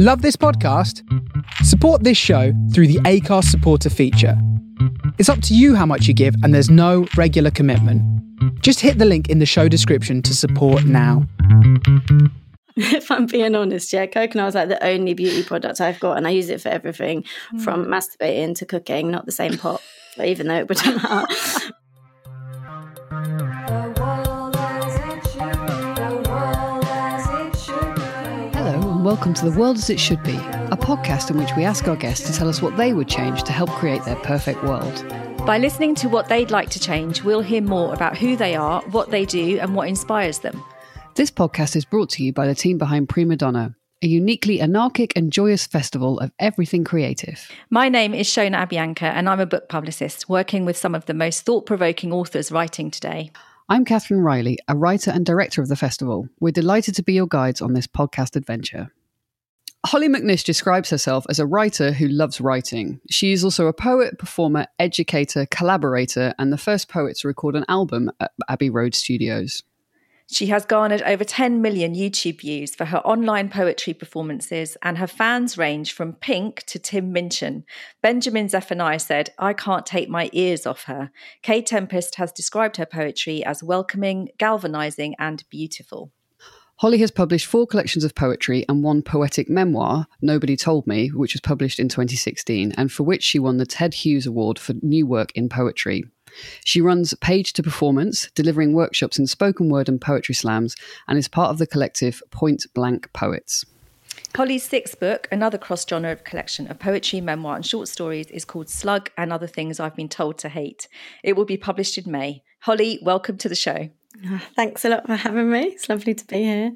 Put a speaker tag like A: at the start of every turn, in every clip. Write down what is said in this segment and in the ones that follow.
A: Love this podcast? Support this show through the Acast supporter feature. It's up to you how much you give, and there's no regular commitment. Just hit the link in the show description to support now.
B: if I'm being honest, yeah, coconut is like the only beauty product I've got, and I use it for everything mm. from masturbating to cooking, not the same pot, even though it wouldn't matter.
C: Welcome to The World as It Should Be, a podcast in which we ask our guests to tell us what they would change to help create their perfect world.
D: By listening to what they'd like to change, we'll hear more about who they are, what they do, and what inspires them.
C: This podcast is brought to you by the team behind Prima Donna, a uniquely anarchic and joyous festival of everything creative.
D: My name is Shona Abhyankar, and I'm a book publicist working with some of the most thought provoking authors writing today.
C: I'm Catherine Riley, a writer and director of the festival. We're delighted to be your guides on this podcast adventure. Hollie McNish describes herself as a writer who loves writing. She is also a poet, performer, educator, collaborator, and the first poet to record an album at Abbey Road Studios.
D: She has garnered over 10 million YouTube views for her online poetry performances, and her fans range from Pink to Tim Minchin. Benjamin Zephaniah said, I can't take my ears off her. Kae Tempest has described her poetry as welcoming, galvanizing, and beautiful.
C: Hollie has published four collections of poetry and one poetic memoir, Nobody Told Me, which was published in 2016, and for which she won the Ted Hughes Award for New Work in Poetry. She runs Page to Performance, delivering workshops in spoken word and poetry slams, and is part of the collective Point Blank Poets.
D: Hollie's sixth book, another cross genre collection of poetry, memoir, and short stories, is called Slug and Other Things I've Been Told to Hate. It will be published in May. Hollie, welcome to the show.
B: Thanks a lot for having me. It's lovely to be here.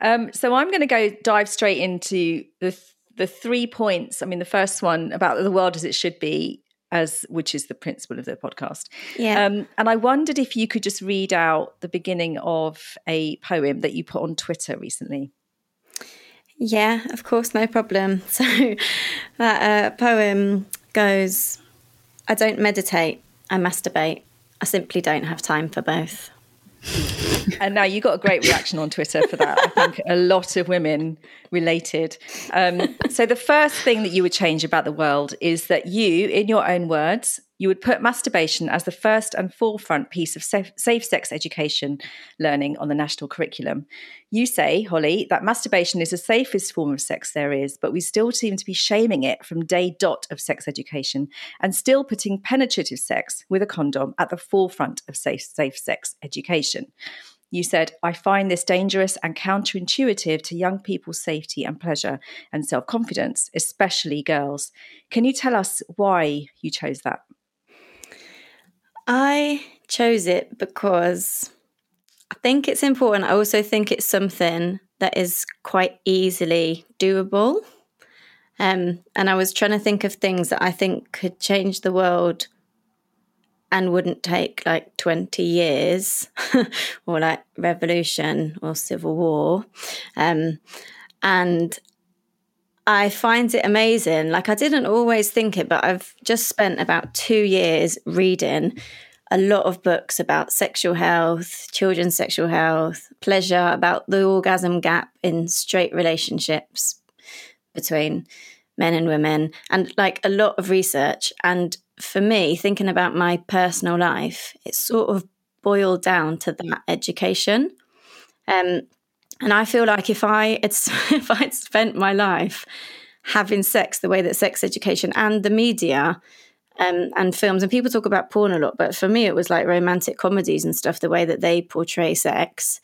D: Um, so I'm going to go dive straight into the the three points. I mean, the first one about the world as it should be, as which is the principle of the podcast.
B: Yeah. Um,
D: and I wondered if you could just read out the beginning of a poem that you put on Twitter recently.
B: Yeah, of course, no problem. So that uh, poem goes: "I don't meditate. I masturbate. I simply don't have time for both.
D: and now you got a great reaction on Twitter for that. I think a lot of women related. Um, so the first thing that you would change about the world is that you, in your own words, you would put masturbation as the first and forefront piece of safe, safe, sex education learning on the national curriculum. You say, Hollie, that masturbation is the safest form of sex there is, but we still seem to be shaming it from day dot of sex education and still putting penetrative sex with a condom at the forefront of safe, safe sex education. You said, I find this dangerous and counterintuitive to young people's safety and pleasure and self confidence, especially girls. Can you tell us why you chose that?
B: I chose it because I think it's important. I also think it's something that is quite easily doable. Um, and I was trying to think of things that I think could change the world and wouldn't take like 20 years or like revolution or civil war. Um, and I find it amazing. Like, I didn't always think it, but I've just spent about two years reading a lot of books about sexual health, children's sexual health, pleasure, about the orgasm gap in straight relationships between men and women, and like a lot of research. And for me, thinking about my personal life, it sort of boiled down to that education. Um, and I feel like if I had, if I'd spent my life having sex the way that sex education and the media um, and films, and people talk about porn a lot, but for me, it was like romantic comedies and stuff, the way that they portray sex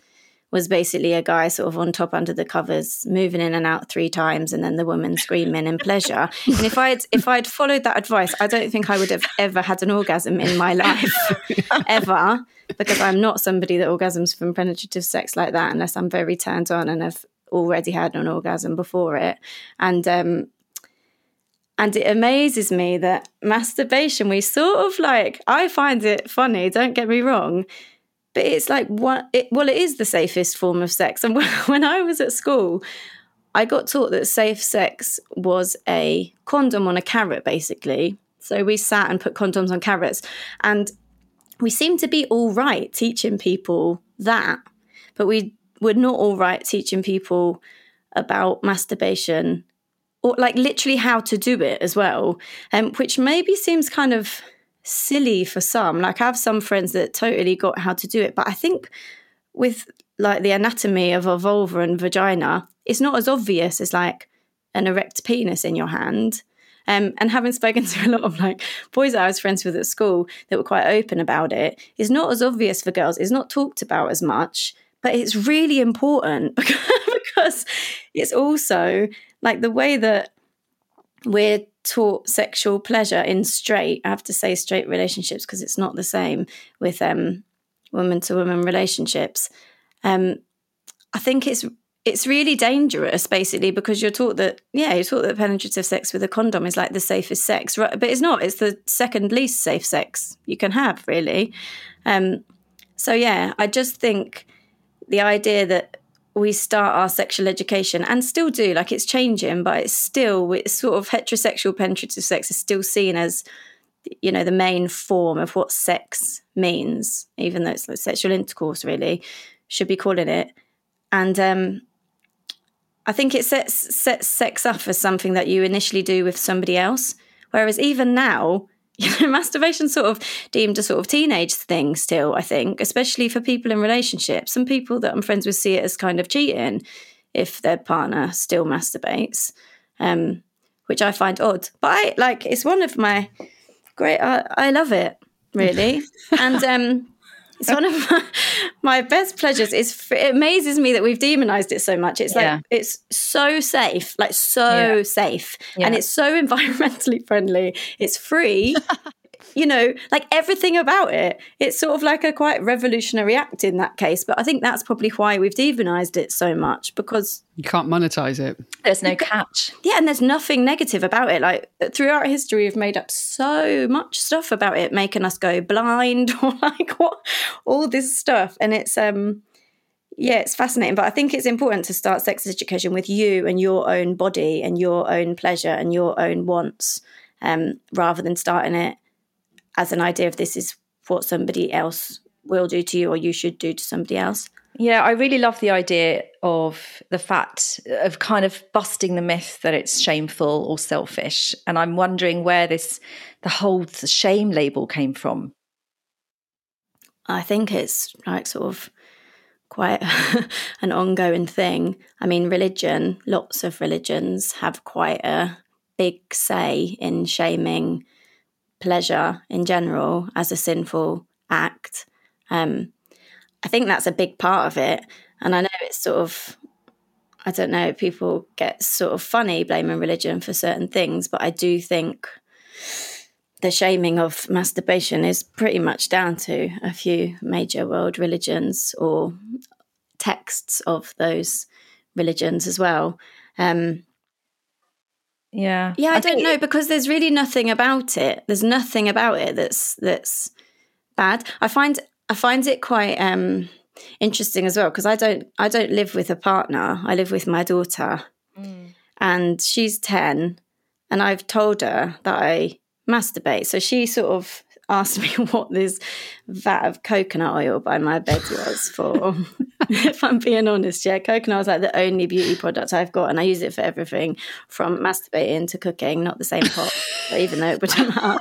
B: was basically a guy sort of on top under the covers, moving in and out three times, and then the woman screaming in pleasure. And if I had if I'd followed that advice, I don't think I would have ever had an orgasm in my life, ever, because I'm not somebody that orgasms from penetrative sex like that, unless I'm very turned on and have already had an orgasm before it. And um, and it amazes me that masturbation, we sort of like, I find it funny, don't get me wrong but it's like what it, well it is the safest form of sex. And when i was at school i got taught that safe sex was a condom on a carrot basically. So we sat and put condoms on carrots. And we seemed to be all right teaching people that but we were not all right teaching people about masturbation or like literally how to do it as well, um, which maybe seems kind of silly for some. Like I have some friends that totally got how to do it, but I think with like the anatomy of a vulva and vagina, it's not as obvious as like an erect penis in your hand. Um, and having spoken to a lot of like boys that I was friends with at school that were quite open about it, it's not as obvious for girls. It's not talked about as much, but it's really important because it's also like the way that we're taught sexual pleasure in straight. I have to say straight relationships because it's not the same with um, woman to woman relationships. Um, I think it's it's really dangerous basically because you're taught that yeah you're taught that penetrative sex with a condom is like the safest sex right but it's not it's the second least safe sex you can have really um, so yeah i just think the idea that we start our sexual education and still do like it's changing but it's still it's sort of heterosexual penetrative sex is still seen as you know the main form of what sex means even though it's like sexual intercourse really should be calling it. And um i think it sets sets sex up as something that you initially do with somebody else whereas even now you know, masturbation's sort of deemed a sort of teenage thing still, I think, especially for people in relationships. Some people that I'm friends with see it as kind of cheating if their partner still masturbates, um, which I find odd. But I like it's one of my great I, I love it, really. and um it's one of my, my best pleasures. It's it amazes me that we've demonized it so much. It's like yeah. it's so safe, like so yeah. safe, yeah. and it's so environmentally friendly. It's free. you know, like everything about it. It's sort of like a quite revolutionary act in that case. But I think that's probably why we've demonized it so much because
C: you can't monetize it.
D: There's no catch.
B: Yeah, and there's nothing negative about it. Like throughout history, we've made up so much stuff about it, making us go blind or like what all this stuff. And it's um yeah, it's fascinating. But I think it's important to start sex education with you and your own body and your own pleasure and your own wants, um, rather than starting it as an idea of this is what somebody else will do to you or you should do to somebody else.
D: Yeah, I really love the idea of the fact of kind of busting the myth that it's shameful or selfish. And I'm wondering where this, the whole shame label came from.
B: I think it's like sort of quite an ongoing thing. I mean, religion, lots of religions have quite a big say in shaming pleasure in general as a sinful act. Um, I think that's a big part of it. And I know it's sort of, I don't know, people get sort of funny blaming religion for certain things, but I do think the shaming of masturbation is pretty much down to a few major world religions or texts of those religions as well. Um,
D: yeah.
B: Yeah, I, I don't know it, because there's really nothing about it. There's nothing about it that's that's bad. I find I find it quite um interesting as well because I don't I don't live with a partner. I live with my daughter. Mm. And she's 10 and I've told her that I masturbate. So she sort of asked me what this vat of coconut oil by my bed was for. if I'm being honest, yeah, coconut is like the only beauty product I've got, and I use it for everything from masturbating to cooking. Not the same pot, even though it wouldn't matter.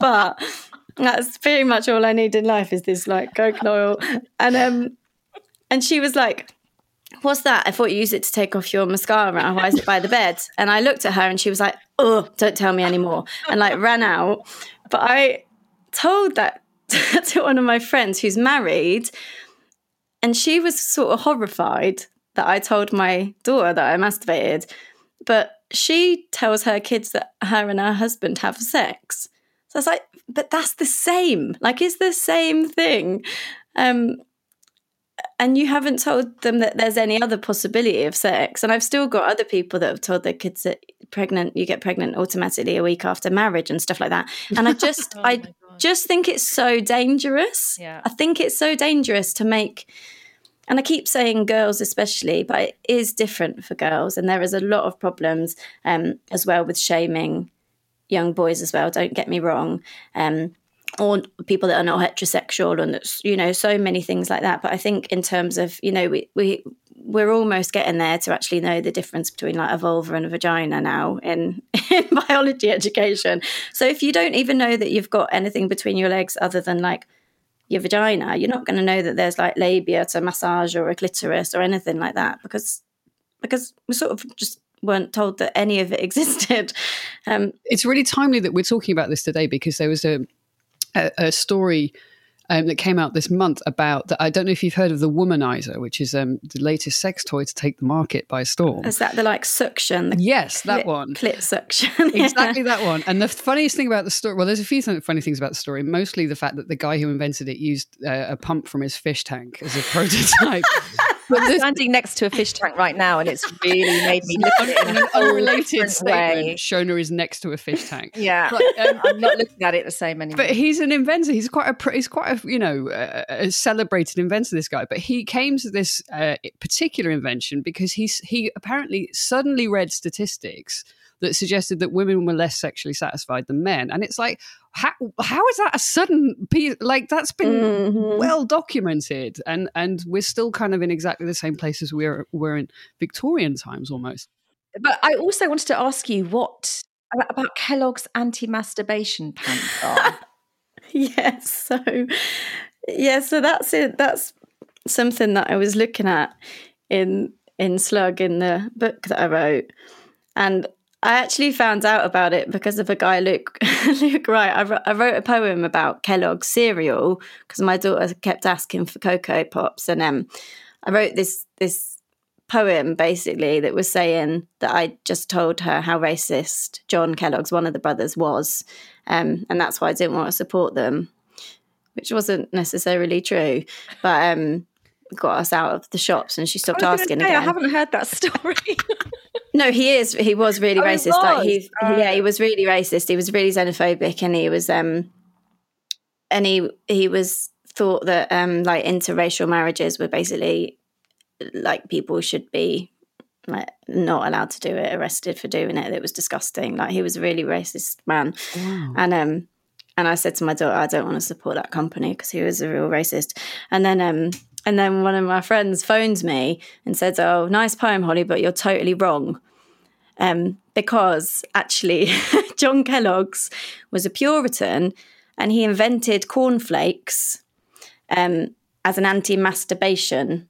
B: But that's pretty much all I need in life is this like coconut oil, and um, and she was like. What's that? I thought you used it to take off your mascara. Why is it by the bed? And I looked at her and she was like, Oh, don't tell me anymore. And like ran out. But I told that to one of my friends who's married, and she was sort of horrified that I told my daughter that I masturbated. But she tells her kids that her and her husband have sex. So I was like, but that's the same. Like, it's the same thing. Um, and you haven't told them that there's any other possibility of sex. And I've still got other people that have told their kids that pregnant, you get pregnant automatically a week after marriage and stuff like that. And I just, oh I just think it's so dangerous.
D: Yeah.
B: I think it's so dangerous to make and I keep saying girls especially, but it is different for girls, and there is a lot of problems um, as well with shaming young boys as well. Don't get me wrong, um, or people that are not heterosexual, and you know, so many things like that. But I think in terms of you know, we we we're almost getting there to actually know the difference between like a vulva and a vagina now in, in biology education. So if you don't even know that you've got anything between your legs other than like your vagina, you're not going to know that there's like labia to massage or a clitoris or anything like that because because we sort of just weren't told that any of it existed. Um,
C: it's really timely that we're talking about this today because there was a a, a story um, that came out this month about that. I don't know if you've heard of the Womanizer, which is um, the latest sex toy to take the market by storm.
B: Is that the like suction? The
C: yes, that one.
B: Clit suction.
C: exactly that one. And the funniest thing about the story, well, there's a few funny things about the story. Mostly the fact that the guy who invented it used uh, a pump from his fish tank as a prototype.
D: I'm standing next to a fish tank right now, and it's really made me look at it in an unrelated way.
C: Shona is next to a fish tank.
D: Yeah, but, um, I'm not looking at it the same anymore.
C: But he's an inventor. He's quite a he's quite a you know a, a celebrated inventor. This guy, but he came to this uh, particular invention because he's he apparently suddenly read statistics that suggested that women were less sexually satisfied than men. And it's like, how, how is that a sudden piece? Like that's been mm-hmm. well documented, and and we're still kind of in exactly the same place as we were, were in Victorian times almost.
D: But I also wanted to ask you what about Kellogg's anti-masturbation pants are.
B: yes, so yeah, so that's it. That's something that I was looking at in in Slug in the book that I wrote, and I actually found out about it because of a guy, Luke. Luke Wright. I, I wrote a poem about Kellogg's cereal because my daughter kept asking for Cocoa Pops, and um, I wrote this this poem basically that was saying that I just told her how racist John Kellogg's one of the brothers was, um, and that's why I didn't want to support them, which wasn't necessarily true, but um, got us out of the shops, and she stopped asking.
D: Say,
B: again.
D: I haven't heard that story.
B: No, he is. He was really oh, racist. Was? Like he, oh. yeah, he was really racist. He was really xenophobic, and he was, um, and he he was thought that um, like interracial marriages were basically like people should be like not allowed to do it, arrested for doing it. It was disgusting. Like he was a really racist man, wow. and um, and I said to my daughter, I don't want to support that company because he was a real racist. And then um, and then one of my friends phones me and says, "Oh, nice poem, Hollie, but you're totally wrong." Um, because actually, John Kellogg's was a Puritan, and he invented cornflakes um, as an anti-masturbation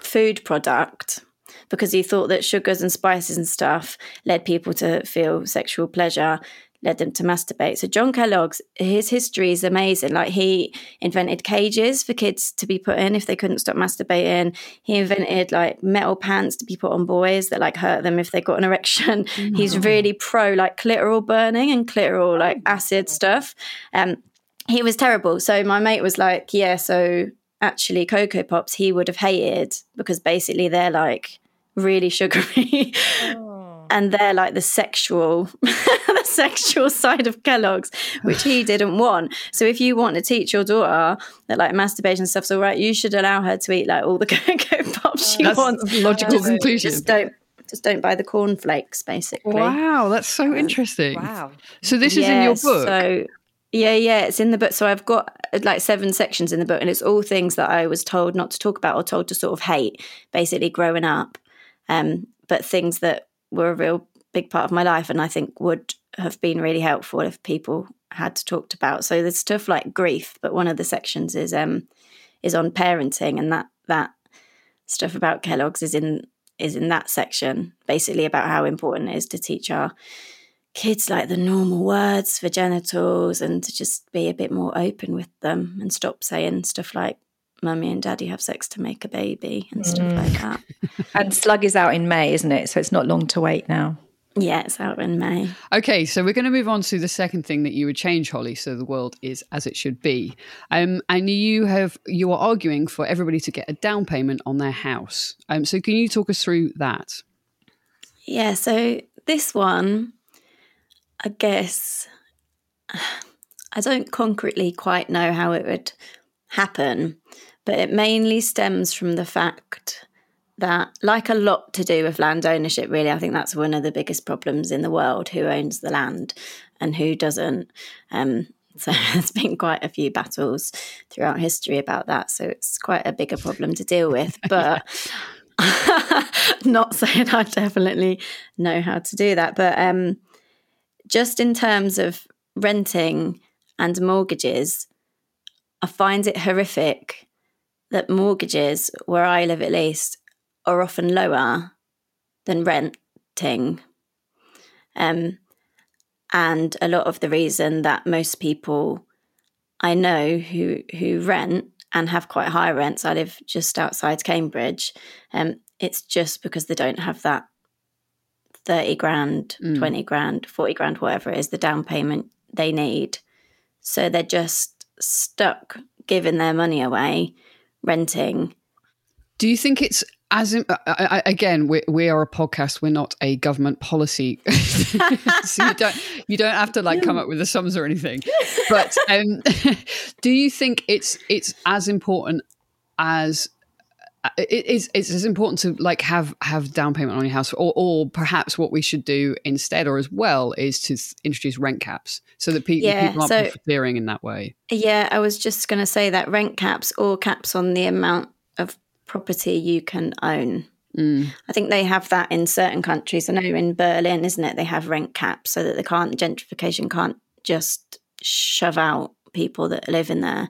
B: food product because he thought that sugars and spices and stuff led people to feel sexual pleasure led them to masturbate. So John Kellogg's his history is amazing. Like he invented cages for kids to be put in if they couldn't stop masturbating. He invented like metal pants to be put on boys that like hurt them if they got an erection. He's really pro like clitoral burning and clitoral like acid stuff. Um he was terrible. So my mate was like, yeah, so actually Cocoa Pops he would have hated because basically they're like really sugary. Oh and they're like the sexual the sexual side of Kellogg's, which he didn't want. So if you want to teach your daughter that like masturbation stuff's all right, you should allow her to eat like all the cocoa pops she
C: that's
B: wants.
C: Logical conclusion.
B: Just don't just don't buy the cornflakes, basically.
C: Wow, that's so um, interesting. Wow. So this is in your book.
B: So yeah, yeah, it's in the book. So I've got like seven sections in the book, and it's all things that I was told not to talk about or told to sort of hate, basically growing up. Um, but things that were a real big part of my life and I think would have been really helpful if people had talked about. So there's stuff like grief, but one of the sections is um is on parenting and that that stuff about Kellogg's is in is in that section, basically about how important it is to teach our kids like the normal words for genitals and to just be a bit more open with them and stop saying stuff like mummy and daddy have sex to make a baby and stuff mm. like that.
D: and Slug is out in May, isn't it? So it's not long to wait now.
B: Yeah, it's out in May.
C: Okay, so we're going to move on to the second thing that you would change, Hollie, so the world is as it should be. Um, and you have you are arguing for everybody to get a down payment on their house. Um, so can you talk us through that?
B: Yeah, so this one, I guess, I don't concretely quite know how it would happen, but it mainly stems from the fact that, like a lot to do with land ownership, really, I think that's one of the biggest problems in the world who owns the land and who doesn't. Um, so there's been quite a few battles throughout history about that. So it's quite a bigger problem to deal with. But not saying I definitely know how to do that, but um, just in terms of renting and mortgages, I find it horrific that mortgages, where I live at least, are often lower than renting. Um, and a lot of the reason that most people I know who who rent and have quite high rents. I live just outside Cambridge. Um, it's just because they don't have that 30 grand, mm. 20 grand, 40 grand, whatever it is, the down payment they need. So they're just stuck giving their money away, renting.
C: Do you think it's as in, I, I, again, we, we are a podcast. We're not a government policy, so you don't you don't have to like come up with the sums or anything. But um, do you think it's it's as important as it is it's as important to like have have down payment on your house or, or perhaps what we should do instead or as well is to introduce rent caps so that pe- yeah, people aren't so, in that way
B: yeah i was just going to say that rent caps or caps on the amount of property you can own. Mm. I think they have that in certain countries. I know in Berlin, isn't it? They have rent caps so that they can't gentrification can't just shove out people that live in there,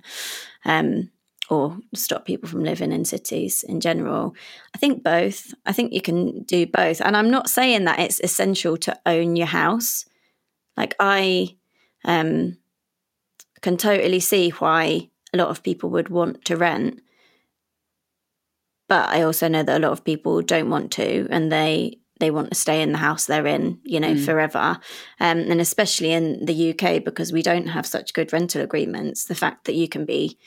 B: um, or stop people from living in cities in general. I think both. I think you can do both, and I'm not saying that it's essential to own your house. Like I um, can totally see why a lot of people would want to rent but I also know that a lot of people don't want to, and they they want to stay in the house they're in, you know, mm. forever. Um, and especially in the UK because we don't have such good rental agreements. The fact that you can be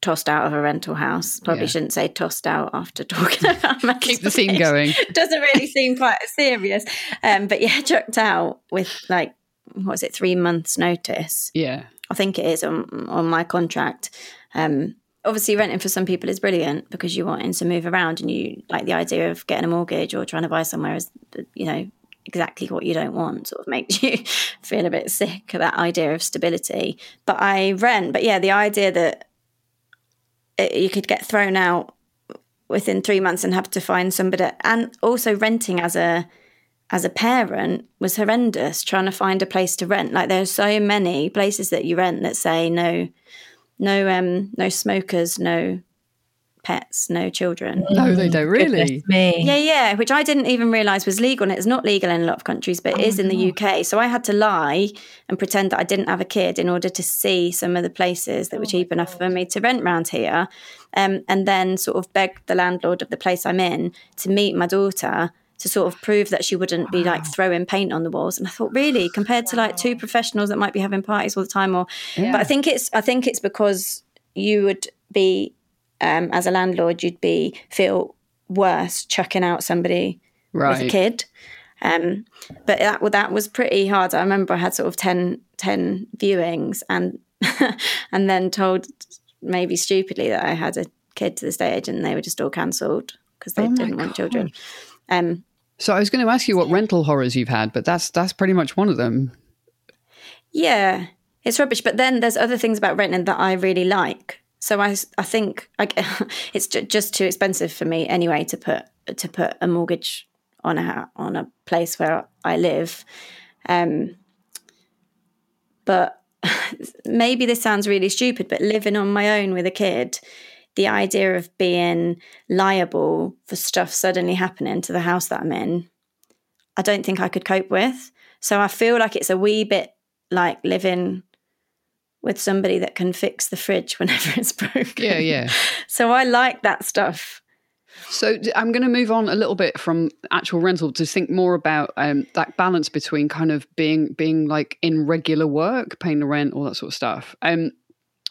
B: tossed out of a rental house. Probably yeah. shouldn't say tossed out after talking about
C: keep the theme going.
B: Doesn't really seem quite serious. Um, but yeah, chucked out with like what is it, three months notice?
C: Yeah,
B: I think it is on on my contract. Um, obviously renting for some people is brilliant because you're wanting to move around and you like the idea of getting a mortgage or trying to buy somewhere is you know exactly what you don't want sort of makes you feel a bit sick of that idea of stability but i rent but yeah the idea that you could get thrown out within three months and have to find somebody. And also renting as a as a parent was horrendous trying to find a place to rent. Like there's so many places that you rent that say no no um no smokers, no pets, no children.
C: No, they don't really.
B: Me, Yeah, yeah, which I didn't even realise was legal. And it's not legal in a lot of countries, but it oh, is in the UK. So I had to lie and pretend that I didn't have a kid in order to see some of the places that were oh cheap enough for me to rent around here. Um, and then sort of beg the landlord of the place I'm in to meet my daughter to sort of prove that she wouldn't wow. be like throwing paint on the walls. And I thought, really, compared to like two professionals that might be having parties all the time, or yeah. but I think it's I think it's because you would be um, as a landlord, you'd be feel worse chucking out somebody right. with a kid. Um, but that that was pretty hard. I remember I had sort of 10, 10 viewings and and then told maybe stupidly that I had a kid to the stage and they were just all cancelled because they oh didn't want children. Um,
C: so I was going to ask you what rental horrors you've had, but that's that's pretty much one of them.
B: Yeah, it's rubbish. But then there's other things about renting that I really like. So I, I think I, it's just too expensive for me anyway to put to put a mortgage on a on a place where I live. Um, but maybe this sounds really stupid, but living on my own with a kid the idea of being liable for stuff suddenly happening to the house that I'm in, I don't think I could cope with. So I feel like it's a wee bit like living with somebody that can fix the fridge whenever it's broken.
C: Yeah, yeah.
B: so I like that stuff.
C: So I'm going to move on a little bit from actual rental to think more about um, that balance between kind of being being like in regular work, paying the rent, all that sort of stuff. Um,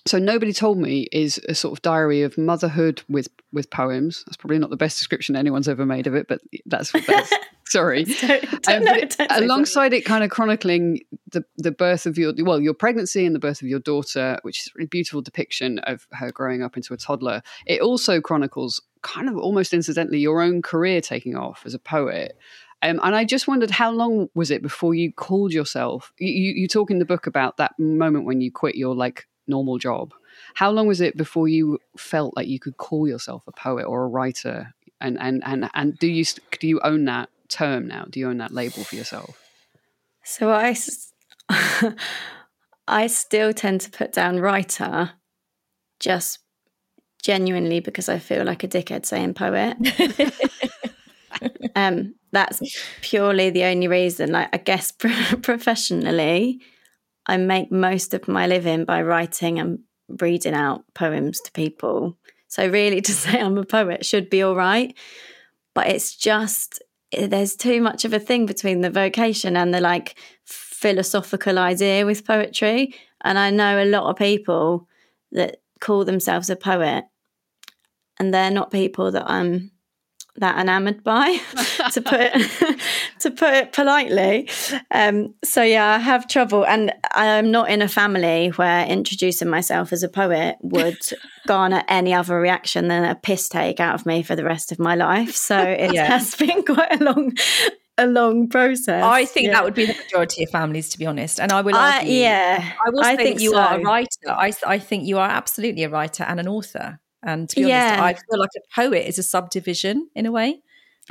C: so nobody told me is a sort of diary of motherhood with with poems. That's probably not the best description anyone's ever made of it, but that's, that's sorry.
B: don't, don't, um,
C: no, alongside it, kind of chronicling the the birth of your well your pregnancy and the birth of your daughter, which is a really beautiful depiction of her growing up into a toddler. It also chronicles kind of almost incidentally your own career taking off as a poet. Um, and I just wondered how long was it before you called yourself? You, you talk in the book about that moment when you quit your like normal job. How long was it before you felt like you could call yourself a poet or a writer? And and and and do you do you own that term now? Do you own that label for yourself?
B: So I, I still tend to put down writer, just genuinely because I feel like a dickhead saying poet. um, that's purely the only reason. Like I guess professionally, I make most of my living by writing and reading out poems to people. So really, to say I'm a poet should be all right, but it's just there's too much of a thing between the vocation and the like philosophical idea with poetry. And I know a lot of people that call themselves a poet, and they're not people that I'm that enamored by, to put it, to put it politely. Um, so yeah, I have trouble, and I'm not in a family where introducing myself as a poet would garner any other reaction than a piss take out of me for the rest of my life. So it yeah. has been quite a long. A long process.
D: I think yeah. that would be the majority of families, to be honest. And I will argue.
B: Uh, yeah,
D: I will I think you so. are a writer. I, I think you are absolutely a writer and an author. And to be yeah. honest, I feel like a poet is a subdivision in a way.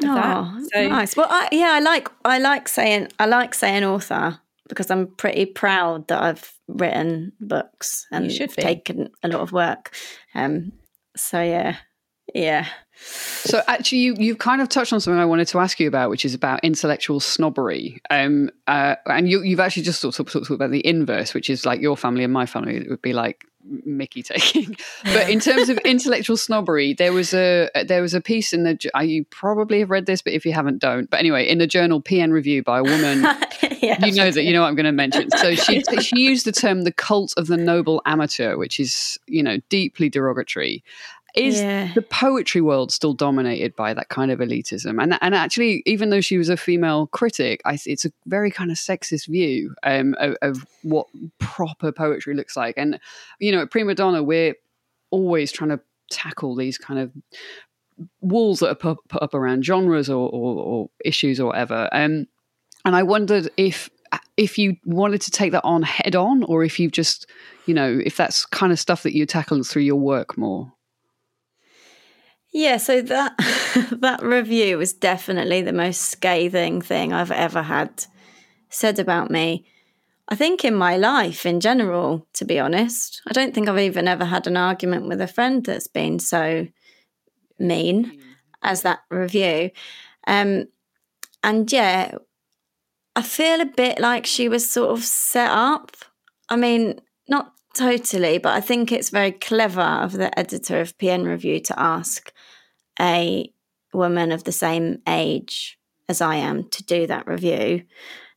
B: Oh, so, nice. Well, I, yeah, I like I like saying I like saying author because I'm pretty proud that I've written books and taken a lot of work. Um, so yeah, yeah.
C: So actually, you you've kind of touched on something I wanted to ask you about, which is about intellectual snobbery. Um, uh, and you, you've actually just sort of talked about the inverse, which is like your family and my family. It would be like Mickey taking. But in terms of intellectual snobbery, there was a uh, there was a piece in the uh, you probably have read this, but if you haven't, don't. But anyway, in the journal PN Review by a woman, yeah, you know that you know what I'm going to mention. So she she used the term the cult of the noble amateur, which is you know deeply derogatory. Is yeah. the poetry world still dominated by that kind of elitism? And and actually, even though she was a female critic, I, it's a very kind of sexist view um, of, of what proper poetry looks like. And you know, at Prima Donna, we're always trying to tackle these kind of walls that are put, put up around genres or, or, or issues or whatever. Um, and I wondered if if you wanted to take that on head on, or if you've just, you know, if that's kind of stuff that you tackle through your work more.
B: Yeah, so that that review was definitely the most scathing thing I've ever had said about me. I think in my life in general, to be honest. I don't think I've even ever had an argument with a friend that's been so mean as that review. Um, and yeah, I feel a bit like she was sort of set up. I mean, not totally, but I think it's very clever of the editor of PN Review to ask a woman of the same age as I am to do that review.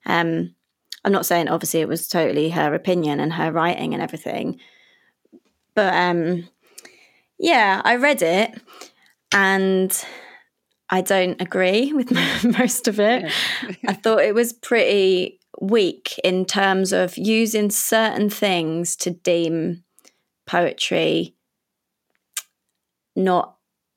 B: Um, I'm not saying obviously it was totally her opinion and her writing and everything, but um, yeah, I read it and I don't agree with most of it. I thought it was pretty weak in terms of using certain things to deem poetry not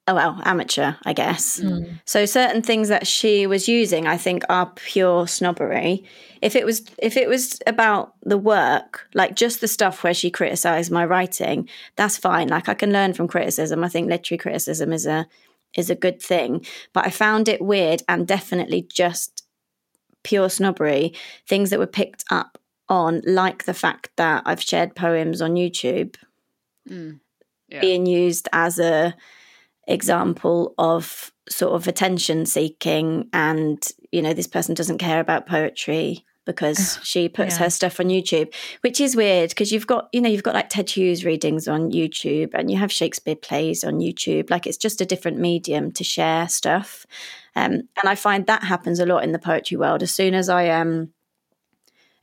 B: oh well amateur i guess mm. so certain things that she was using i think are pure snobbery if it was if it was about the work like just the stuff where she criticized my writing that's fine like i can learn from criticism i think literary criticism is a is a good thing but i found it weird and definitely just pure snobbery things that were picked up on like the fact that i've shared poems on youtube mm. yeah. being used as a example of sort of attention seeking and you know this person doesn't care about poetry because she puts yeah. her stuff on YouTube, which is weird because you've got, you know, you've got like Ted Hughes readings on YouTube and you have Shakespeare plays on YouTube. Like it's just a different medium to share stuff. Um, and I find that happens a lot in the poetry world. As soon as I um,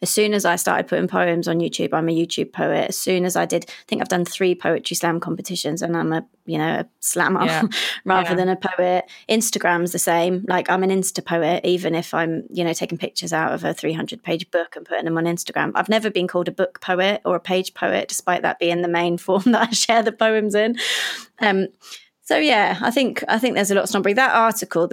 B: as soon as I started putting poems on YouTube, I'm a YouTube poet. As soon as I did, I think I've done three poetry slam competitions, and I'm a you know a slammer yeah. rather yeah. than a poet. Instagram's the same. Like I'm an Insta poet, even if I'm you know taking pictures out of a 300 page book and putting them on Instagram. I've never been called a book poet or a page poet, despite that being the main form that I share the poems in. Um, so yeah, I think I think there's a lot of snobbery. That article,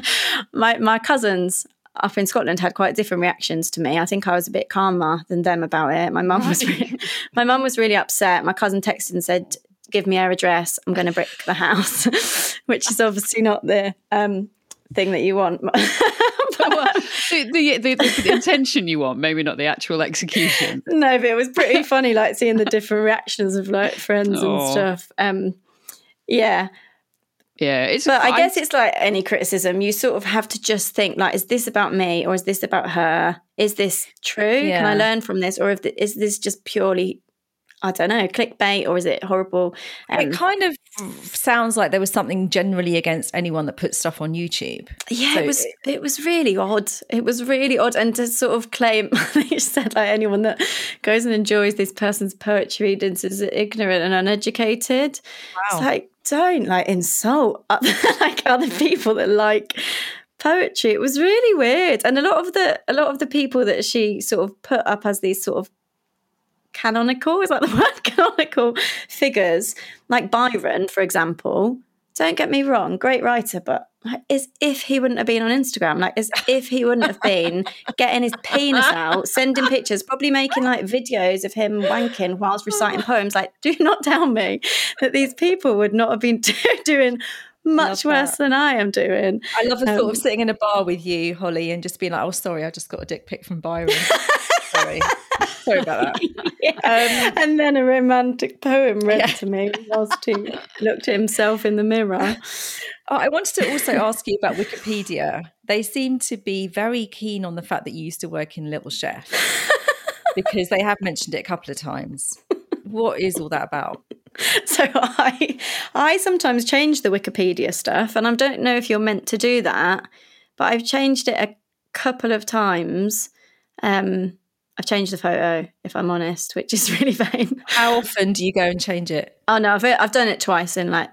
B: my my cousins up in Scotland had quite different reactions to me. I think I was a bit calmer than them about it. My mum was really, my mum was really upset. My cousin texted and said, give me her address. I'm going to brick the house, which is obviously not the um, thing that you want.
C: well, the, the, the, the, intention you want, maybe not the actual execution.
B: no, but it was pretty funny, like seeing the different reactions of like friends oh. and stuff. Um, yeah.
C: Yeah, it's.
B: But I guess it's like any criticism. You sort of have to just think like, is this about me or is this about her? Is this true? Yeah. Can I learn from this, or if the, is this just purely I don't know, clickbait or is it horrible?
D: Um, it kind of sounds like there was something generally against anyone that puts stuff on YouTube.
B: Yeah, so it was it was really odd. It was really odd. And to sort of claim you said like anyone that goes and enjoys this person's poetry readings is ignorant and uneducated. Wow. It's like don't like insult like other people that like poetry. It was really weird. And a lot of the a lot of the people that she sort of put up as these sort of canonical? Is that the word? Canonical figures. Like byron for example. Don't get me wrong great writer but is if he wouldn't have been on instagram. Like as if he wouldn't have been getting his penis out sending pictures probably making like videos of him wanking whilst reciting poems. Like do not tell me that these people would not have been doing much worse than I am doing.
D: I love the um, thought of sitting in a bar with you, Hollie, and just being like, "Oh, sorry, I just got a dick pic from Byron." Sorry. Sorry about that. yeah.
B: um, and then a romantic poem read yeah. to me whilst he looked at himself in the mirror.
D: Oh, I wanted to also ask you about Wikipedia. They seem to be very keen on the fact that you used to work in Little Chef because they have mentioned it a couple of times. What is all that about?
B: So I I sometimes change the Wikipedia stuff and I don't know if you're meant to do that, but I've changed it a couple of times. Um, I've changed the photo, if I'm honest, which is really vain.
D: How often do you go and change it?
B: Oh no, I've I've done it twice in like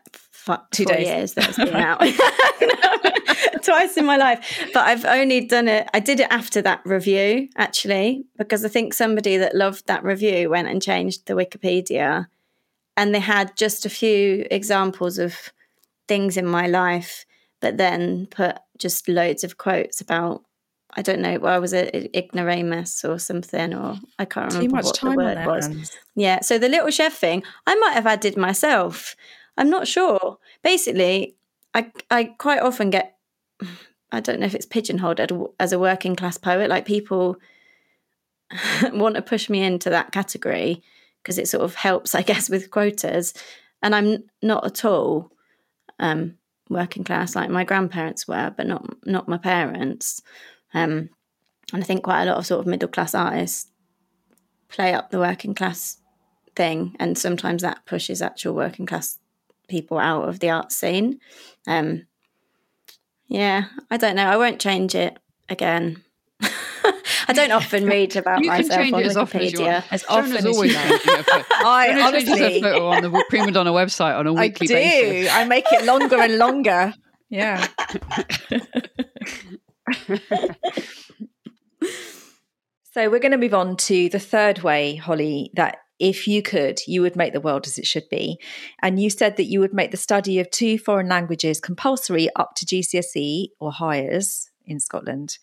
B: two days. years that it's been out. twice in my life, but I've only done it. I did it after that review actually, because I think somebody that loved that review went and changed the Wikipedia, and they had just a few examples of things in my life, but then put just loads of quotes about I don't know. Well, I was it ignoramus or something, or I can't remember Too much what the word was. Hands. Yeah. So the little chef thing, I might have added myself. I'm not sure. Basically, I I quite often get. I don't know if it's pigeonholed as a working class poet. Like people want to push me into that category because it sort of helps, I guess, with quotas. And I'm not at all um, working class like my grandparents were, but not not my parents. Um, and I think quite a lot of sort of middle class artists play up the working class thing, and sometimes that pushes actual working class people out of the art scene. Um, yeah, I don't know. I won't change it again. I don't often read about you myself on Wikipedia.
C: As, as often as, always. I honestly a photo on the Prima Donna website on a weekly I do.
D: basis. I make it longer and longer. Yeah. so we're going to move on to the third way, Hollie, that if you could, you would make the world as it should be. And you said that you would make the study of two foreign languages compulsory up to GCSE or Highers in Scotland.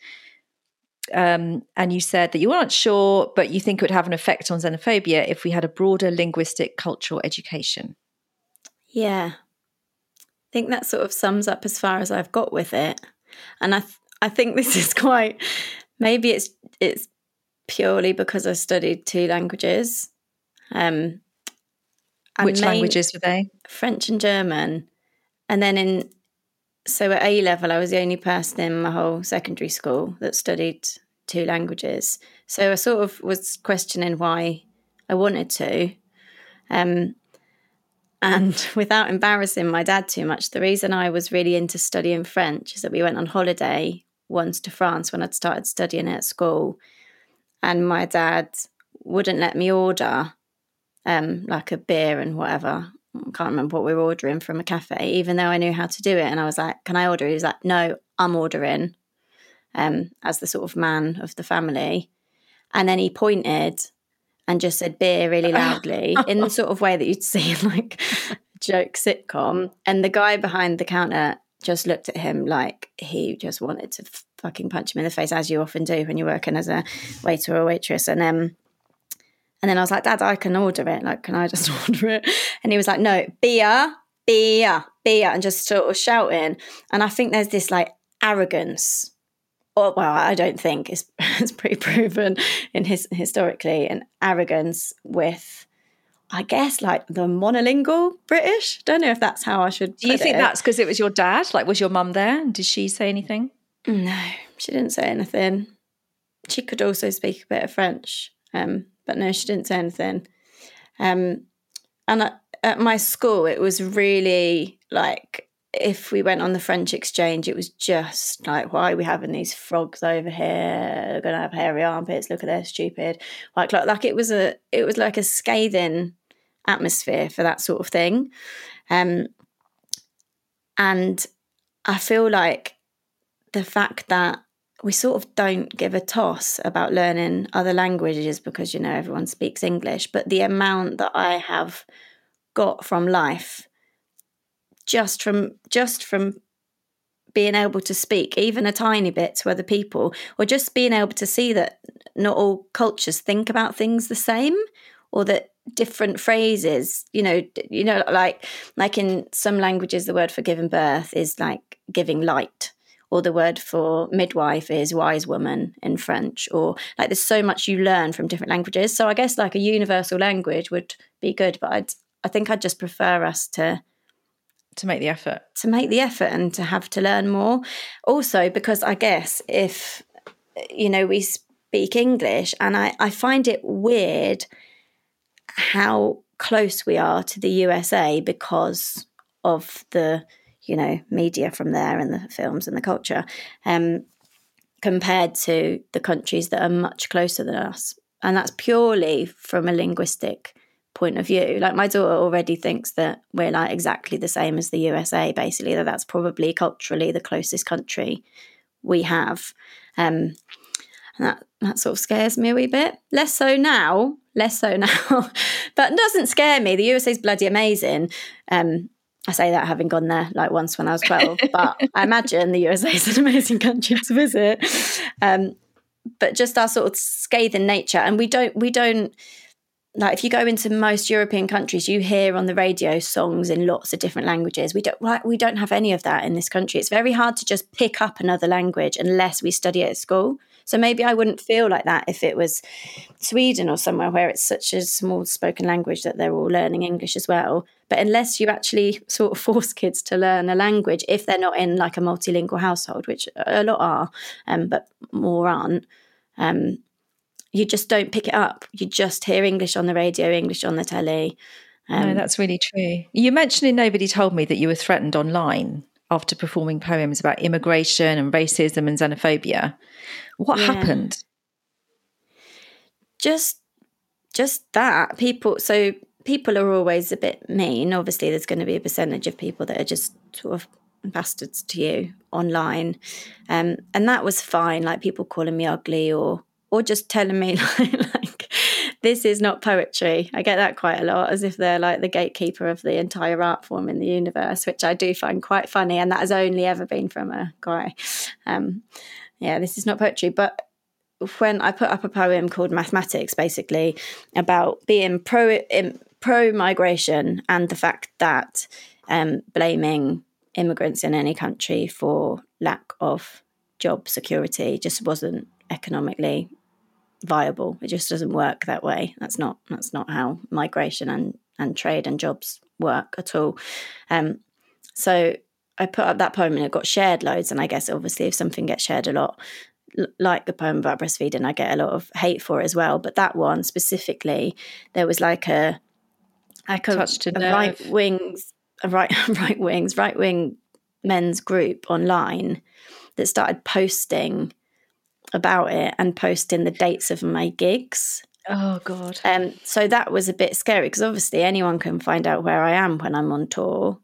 D: Um, and you said that you weren't sure, but you think it would have an effect on xenophobia if we had a broader linguistic cultural education.
B: Yeah. I think that sort of sums up as far as I've got with it. And I th- I think this is quite maybe it's it's purely because I studied two languages. Um,
D: Which main, languages were they?
B: French and German. And then in so at A level, I was the only person in my whole secondary school that studied two languages. So I sort of was questioning why I wanted to. Um, and without embarrassing my dad too much, the reason I was really into studying French is that we went on holiday once to France when I'd started studying at school, and my dad wouldn't let me order um, like a beer and whatever. I can't remember what we were ordering from a cafe, even though I knew how to do it. And I was like, "Can I order?" He was like, "No, I'm ordering." Um, as the sort of man of the family, and then he pointed and just said beer really loudly in the sort of way that you'd see in like a joke sitcom. And the guy behind the counter just looked at him like he just wanted to fucking punch him in the face, as you often do when you're working as a waiter or waitress. And um, And then I was like, Dad, I can order it. Like, can I just order it? And he was like, No, beer, beer, beer, and just sort of shouting. And I think there's this like arrogance. Or, well, I don't think it's, it's pretty proven in his historically an arrogance with I guess like the monolingual British. Don't know if that's how I should.
D: Do you think
B: it.
D: that's because it was your dad? Like, was your mum there? Did she say anything?
B: No, she didn't say anything. She could also speak a bit of French, um, but no, she didn't say anything. Um, and at, at my school, it was really like if we went on the French exchange, it was just like, why are we having these frogs over here? They're gonna have hairy armpits. Look at they're stupid. Like, like, like it was a, it was like a scathing atmosphere for that sort of thing. Um, and I feel like the fact that we sort of don't give a toss about learning other languages because, you know, everyone speaks English, but the amount that I have got from life just from just from being able to speak even a tiny bit to other people or just being able to see that not all cultures think about things the same or that different phrases you know you know like like in some languages the word for giving birth is like giving light or the word for midwife is wise woman in french or like there's so much you learn from different languages. So i guess like a universal language would be good but i'd i think i'd just prefer us to
D: to make the effort.
B: to make the effort and to have to learn more. Also because i guess if you know we speak english and i i find it weird how close we are to the USA because of the you know media from there and the films and the culture um, compared to the countries that are much closer than us. And that's purely from a linguistic point of view. Like my daughter already thinks that we're like exactly the same as the USA basically that that's probably culturally the closest country we have. Um, and that that sort of scares me a wee bit. Less so now less so now, but doesn't scare me. The USA is bloody amazing. Um, I say that having gone there like once when I was 12, but I imagine the USA is an amazing country to visit. Um, but just our sort of scathing nature. And we don't, we don't, like if you go into most European countries, you hear on the radio songs in lots of different languages. We don't like we don't have any of that in this country. It's very hard to just pick up another language unless we study it at school. So maybe I wouldn't feel like that if it was Sweden or somewhere where it's such a small spoken language that they're all learning English as well. But unless you actually sort of force kids to learn a language, if they're not in like a multilingual household, which a lot are, um, but more aren't, um, you just don't pick it up. You just hear English on the radio, English on the telly.
D: Um, no, that's really true. You mentioned in Nobody Told Me that you were threatened online after performing poems about immigration and racism and xenophobia. What yeah. happened?
B: Just just that. People so people are always a bit mean. Obviously there's going to be a percentage of people that are just sort of bastards to you online. Um, and that was fine, like people calling me ugly or or just telling me like, like this is not poetry. I get that quite a lot, as if they're like the gatekeeper of the entire art form in the universe, which I do find quite funny. And that has only ever been from a guy. Um, yeah, this is not poetry. But when I put up a poem called Mathematics, basically about being pro pro migration and the fact that um, blaming immigrants in any country for lack of job security just wasn't economically viable. It just doesn't work that way. That's not that's not how migration and and trade and jobs work at all. Um, so I put up that poem and it got shared loads. And I guess obviously if something gets shared a lot, like the poem about breastfeeding, I get a lot of hate for it as well. But that one specifically, there was like a like a, a right wings, a right right wings, right wing men's group online that started posting about it and posting the dates of my gigs.
D: Oh God!
B: Um, so that was a bit scary because obviously anyone can find out where I am when I'm on tour,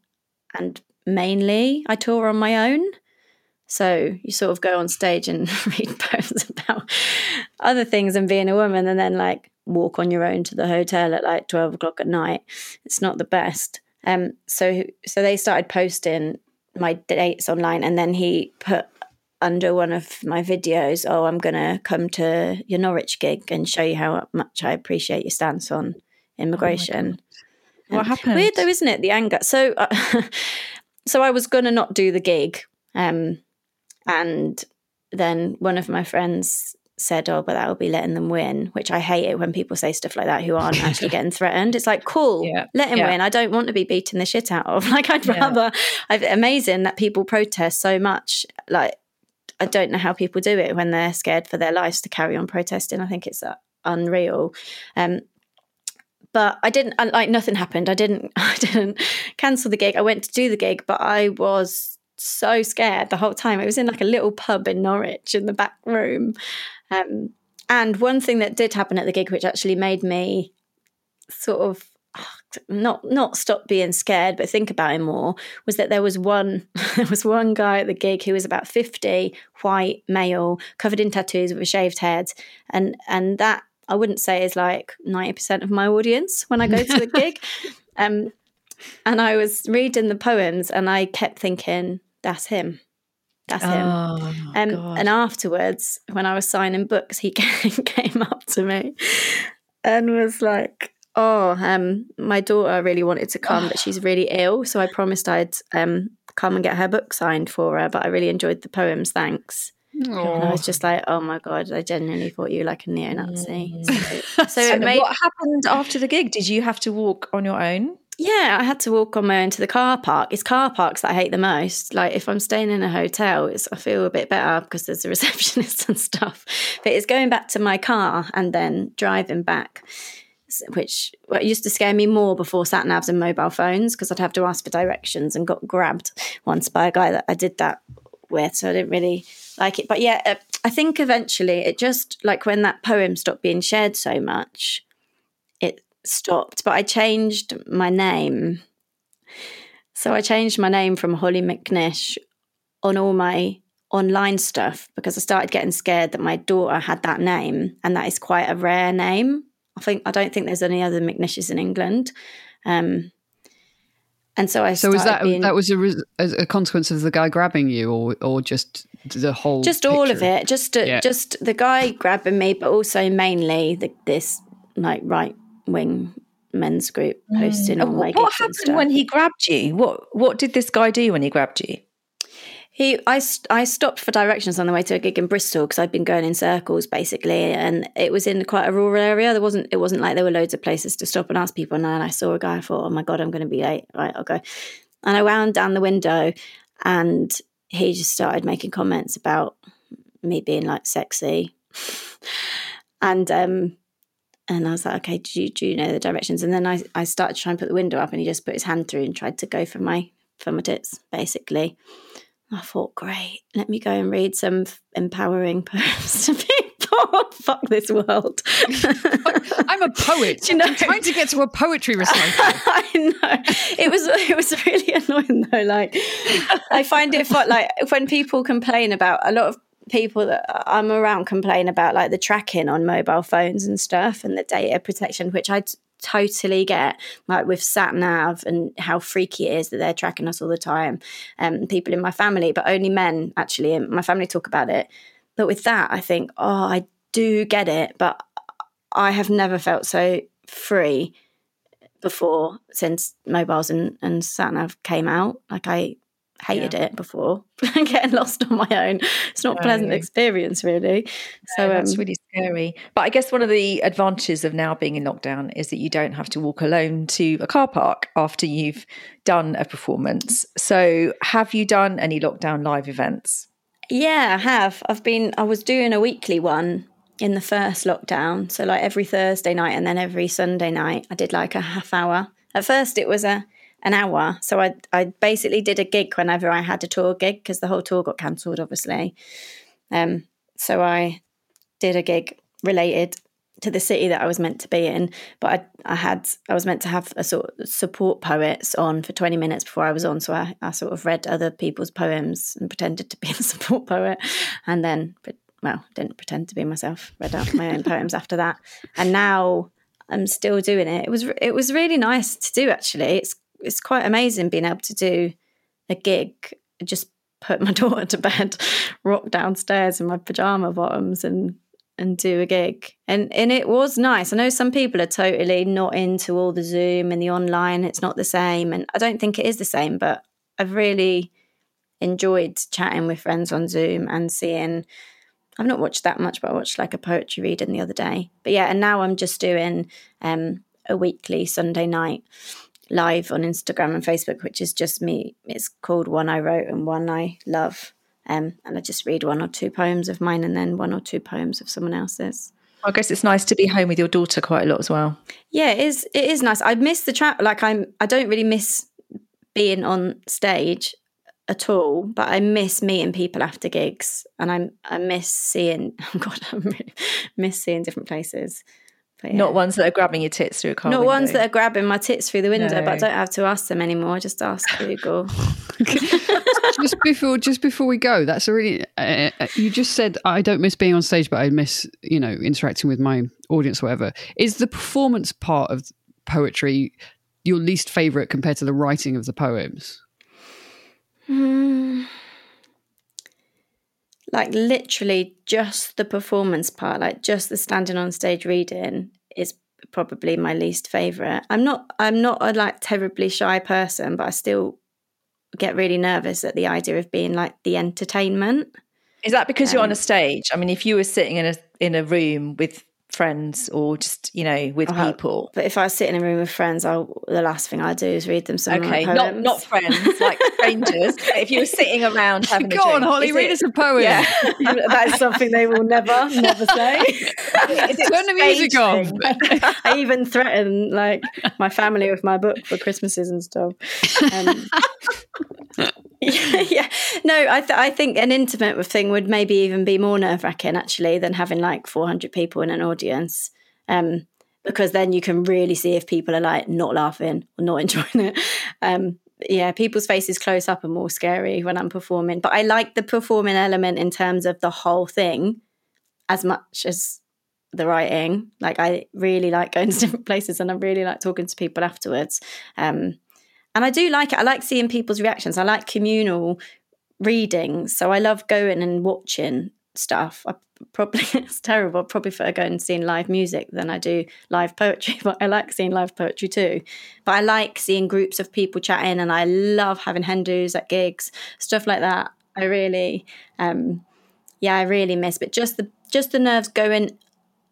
B: and mainly I tour on my own. So you sort of go on stage and read poems about other things and being a woman, and then like walk on your own to the hotel at like twelve o'clock at night. It's not the best. Um, so so they started posting my dates online, and then he put under one of my videos, oh, I'm going to come to your Norwich gig and show you how much I appreciate your stance on immigration.
D: Oh what happened?
B: Weird though, isn't it? The anger. So, uh, so I was going to not do the gig, um, and then one of my friends said, "Oh, but that will be letting them win," which I hate it when people say stuff like that who aren't actually getting threatened. It's like, cool, yeah. let him yeah. win. I don't want to be beating the shit out of. Like, I'd rather. Yeah. amazing that people protest so much. Like, I don't know how people do it when they're scared for their lives to carry on protesting. I think it's uh, unreal. Um, but I didn't like nothing happened. I didn't I didn't cancel the gig. I went to do the gig, but I was so scared the whole time. It was in like a little pub in Norwich in the back room. Um, and one thing that did happen at the gig, which actually made me sort of not not stop being scared, but think about it more, was that there was one there was one guy at the gig who was about fifty, white male, covered in tattoos with a shaved head, and and that I wouldn't say is like ninety percent of my audience when I go to a gig. Um, and I was reading the poems, and I kept thinking, "That's him." That's him. Oh, um, and afterwards, when I was signing books, he came up to me and was like, "Oh, um, my daughter really wanted to come, but she's really ill, so I promised I'd um, come and get her book signed for her. But I really enjoyed the poems. Thanks." And I was just like, "Oh my god!" I genuinely thought you were like a neo-Nazi. Mm.
D: So, so it made- what happened after the gig? Did you have to walk on your own?
B: Yeah, I had to walk on my own to the car park. It's car parks that I hate the most. Like if I'm staying in a hotel, it's I feel a bit better because there's a receptionist and stuff. But it's going back to my car and then driving back, which used to scare me more before sat navs and mobile phones because I'd have to ask for directions and got grabbed once by a guy that I did that with. So I didn't really like it. But yeah, uh, I think eventually it just like when that poem stopped being shared so much it stopped, but I changed my name. So I changed my name from Hollie McNish on all my online stuff because I started getting scared that my daughter had that name, and that is quite a rare name. I think I don't think there's any other McNishes in England. Um, and so I
C: so was that being, that was a, a, consequence of the guy grabbing you, or or just the whole
B: just picture? all of it, just uh, yeah. just the guy grabbing me, but also mainly the, this like right wing men's group mm. posting mm. on my
D: What happened when he grabbed you? What what did this guy do when he grabbed you?
B: He, I, I stopped for directions on the way to a gig in Bristol because I'd been going in circles basically, and it was in quite a rural area. There wasn't, it wasn't like there were loads of places to stop and ask people. And I saw a guy. I thought, oh my god, I'm going to be late. Right, I'll go. And I wound down the window, and he just started making comments about me being like sexy, and um, and I was like, okay, do you, do you know the directions? And then I, I started trying to put the window up and he just put his hand through and tried to go for my for my tits, basically. I thought, great, let me go and read some empowering poems to people. Fuck this world.
C: I'm a poet. you know? I'm trying to get to a poetry recital.
B: I know. It was it was really annoying though. Like I find it fun, like when people complain about a lot of people that uh, I'm around complain about like the tracking on mobile phones and stuff and the data protection, which I totally get, like with sat nav and how freaky it is that they're tracking us all the time. Um, people in my family, but only men actually in my family talk about it. But with that, I think, oh, I do get it, but I have never felt so free before since mobiles and, and sat nav came out. Like I hated yeah. it before getting lost on my own it's not a pleasant experience really
D: so no, um, really scary. But i guess one of the advantages of now being in lockdown is that you don't have to walk alone to a car park after you've done a performance. So have you done any lockdown live events?
B: Yeah i have. I've been i was doing a weekly one in the first lockdown. So like every thursday night and then every sunday night i did like a half hour. At first it was a an hour. So I I basically did a gig whenever I had a tour gig because the whole tour got cancelled, obviously. Um, so I did a gig related to the city that I was meant to be in, but I I had I was meant to have a sort of support poets on for twenty minutes before I was on. So I, I sort of read other people's poems and pretended to be a support poet, and then well didn't pretend to be myself. Read out my own poems after that, and now I'm still doing it. It was it was really nice to do actually. It's it's quite amazing being able to do a gig just put my daughter to bed, rock downstairs in my pajama bottoms and and do a gig. And and it was nice. I know some people are totally not into all the Zoom and the online. It's not the same. And I don't think it is the same, but I've really enjoyed chatting with friends on Zoom and seeing I've not watched that much, but I watched like a poetry reading the other day. But yeah, and now I'm just doing um, a weekly Sunday night live on Instagram and Facebook, which is just me. It's called One I Wrote and One I Love. Um, and I just read one or two poems of mine and then one or two poems of someone else's.
D: I guess it's nice to be home with your daughter quite a lot as well.
B: Yeah, it is. It is nice. I miss the trap. Like I'm. I don't really miss being on stage at all, but I miss meeting people after gigs, and I I miss seeing. Oh God, I really miss seeing different places.
D: Yeah. Not ones that are grabbing your tits through a car.
B: Not
D: window.
B: ones that are grabbing my tits through the window, no. but I don't have to ask them anymore. I just ask Google.
C: just before, just before we go, that's a really. Uh, uh, you just said I don't miss being on stage, but I miss you know interacting with my audience, whatever. Is the performance part of poetry your least favorite compared to the writing of the poems?
B: Hmm. Like literally just the performance part, like just the standing on stage reading is probably my least favorite. I'm not I'm not a like terribly shy person, but I still get really nervous at the idea of being like the entertainment.
D: Is that because um, you're on a um, stage? I mean, if you were sitting in a in a room with friends or just you know with uh, people.
B: But if i sit in a room with friends i'll the last thing i do is read them some
D: okay not not friends like strangers. If you were sitting around having
C: go
D: a drink,
C: on hollie read it, us a poem. Yeah.
B: That is something they will never never say.
C: Turn the music off.
B: i even threaten like my family with my book for christmases and stuff. Um, yeah, yeah, no, I th- I think an intimate thing would maybe even be more nerve wracking actually than having like 400 people in an audience, um, because then you can really see if people are like not laughing or not enjoying it. Um, yeah, people's faces close up are more scary when I'm performing, but I like the performing element in terms of the whole thing as much as the writing. Like I really like going to different places and I really like talking to people afterwards. Um, and I do like it. I like seeing people's reactions. I like communal readings. So I love going and watching stuff. I probably it's terrible. I probably prefer going and seeing live music than I do live poetry, but I like seeing live poetry too. But I like seeing groups of people chatting and I love having hen dos at gigs, stuff like that. I really um yeah, I really miss. But just the just the nerves going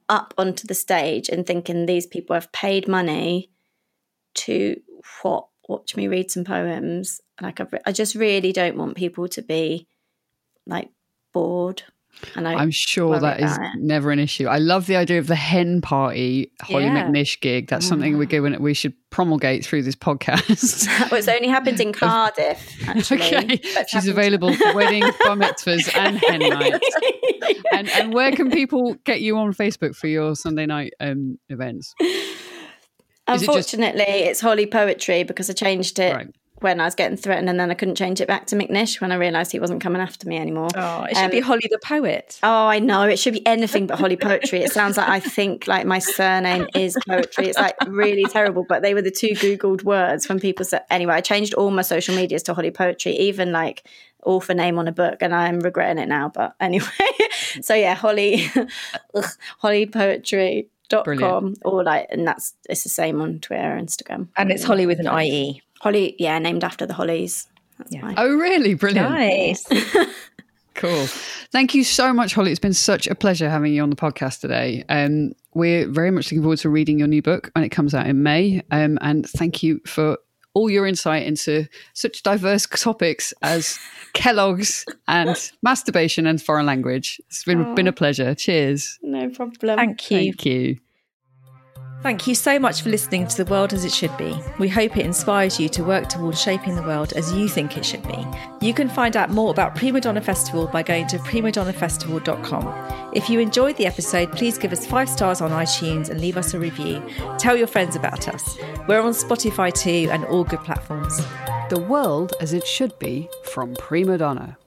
B: up onto the stage and thinking these people have paid money to what watch me read some poems. Like I, I just really don't want people to be like bored.
C: And I am sure that is it. never an issue. I love the idea of the hen party Hollie yeah. McNish gig. That's something we're going. We should promulgate through this podcast.
B: well, it's only happened in Cardiff. Actually,
C: okay, she's available for weddings, bar mitzvahs, and hen nights. and, and where can people get you on Facebook for your Sunday night um, events?
B: Unfortunately, it just... it's Hollie Poetry because I changed it right. When I was getting threatened, and then I couldn't change it back to McNish when I realised he wasn't coming after me anymore.
D: Oh, it should um, be Hollie the Poet.
B: Oh, I know. It should be anything but Hollie Poetry. it sounds like I think like my surname is poetry. It's like really terrible, but they were the two Googled words when people said. Anyway, I changed all my social medias to Hollie Poetry, even like author name on a book, and I'm regretting it now. But anyway, so yeah, Hollie, Hollie Poetry dot com or like and that's it's the same on Twitter, Instagram.
D: And it's Hollie with an IE.
B: Hollie, yeah, named after the Hollies.
C: That's yeah. Oh really? Brilliant.
D: Nice.
C: cool. Thank you so much, Hollie. It's been such a pleasure having you on the podcast today. Um, we're very much looking forward to reading your new book when it comes out in May. Um, and thank you for all your insight into such diverse topics as Kellogg's and masturbation and foreign language. It's been, oh, been a pleasure. Cheers.
B: No problem.
D: Thank you.
C: Thank you.
D: Thank you so much for listening to The World as It Should Be. We hope it inspires you to work towards shaping the world as you think it should be. You can find out more about Prima Donna Festival by going to primadonnafestival.com. If you enjoyed the episode, please give us five stars on iTunes and leave us a review. Tell your friends about us. We're on Spotify too and all good platforms.
C: The World as It Should Be from Prima Donna.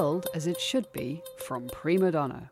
C: world as it should be from Prima Donna.